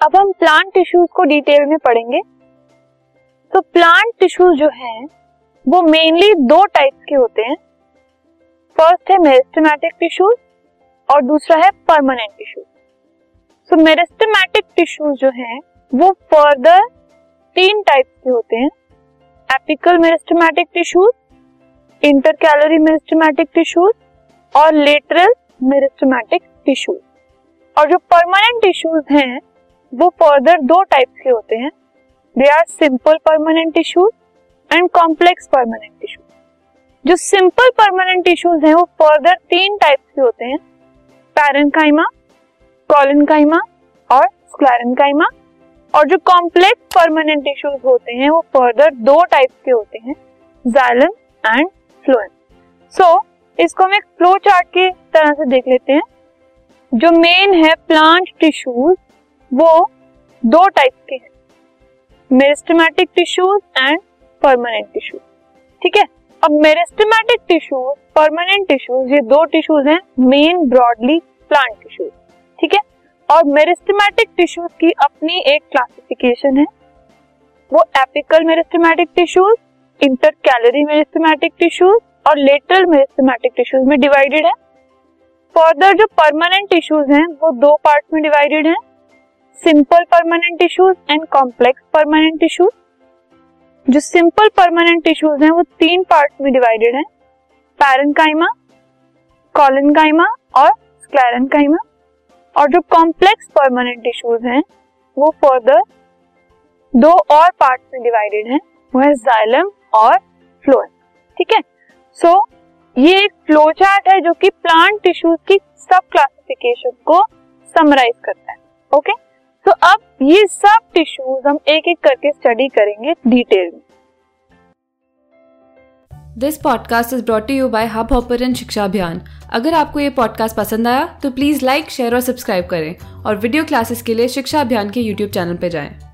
अब हम plant tissues को डिटेल में पढ़ेंगे। तो प्लांट टिश्यूज जो है, वो मेनली दो टाइप्स के होते हैं। फ़र्स्ट है मेरिस्टेमेटिक टिश्यूज और दूसरा है permanent tissues so meristematic tissues जो है, वो फर्दर तीन टाइप्स के होते हैं। Apical meristematic tissues intercalary meristematic tissues और लेटरल मेरिस्टेमेटिक टिश्यूज और जो परमानेंट टिश्यूज हैं वो फर्दर दो टाइप्स के होते हैं. They are simple permanent tissues and complex permanent tissues जो सिंपल परमानेंट टिश्यूज हैं, वो फर्दर तीन टाइप्स के होते हैं. पैरेंकाइमा कॉलिनकाइमा और स्क्लेरेंकाइमा और जो कॉम्प्लेक्स परमानेंट टिश्यूज होते हैं, वो फर्दर दो टाइप्स के होते हैं जाइलम एंड फ्लोएम सो इसको हम एक फ्लो चार्ट की तरह से देख लेते हैं. जो मेन है प्लांट टिश्यूज वो दो टाइप के हैं। Meristematic tissues and permanent tissues ठीक है? अब मेरिस्टेमेटिक टिश्यूज परमानेंट टिश्यूज ये दो टिश्यूज हैं मेन ब्रॉडली प्लांट टिश्यूज ठीक है? और मेरिस्टेमेटिक टिश्यूज की अपनी एक क्लासिफिकेशन है। वो apical meristematic tissues intercalary meristematic tissues और लेटरल मेरिस्टेमेटिक टिश्यूज में डिवाइडेड है। फर्दर जो परमानेंट टिश्यूज हैं, वो दो पार्ट में डिवाइडेड हैं। Simple permanent tissues and complex permanent tissues जो सिंपल परमानेंट टिश्यूज हैं वो तीन पार्ट में डिवाइडेड हैं. पैरेंकाइमा कॉलिनकाइमा और स्क्लेरेंकाइमा और जो कॉम्प्लेक्स परमानेंट टिश्यूज हैं वो फर्दर दो और पार्ट में डिवाइडेड हैं. वो है जाइलम और फ्लोएम ठीक है? सो so, ये एक फ्लो चार्ट है जो कि प्लांट टिश्यूज की सब क्लासिफिकेशन को समराइज करता है. Okay okay? तो अब ये सब टिश्यूज हम एक एक करके स्टडी करेंगे डिटेल में। This podcast is brought you by Hubhopper शिक्षा अभियान अगर आपको ये पॉडकास्ट पसंद आया तो प्लीज़ लाइक शेयर और सब्सक्राइब करें। और वीडियो क्लासेस के लिए शिक्षा अभियान के यूट्यूब चैनल पर जाएँ।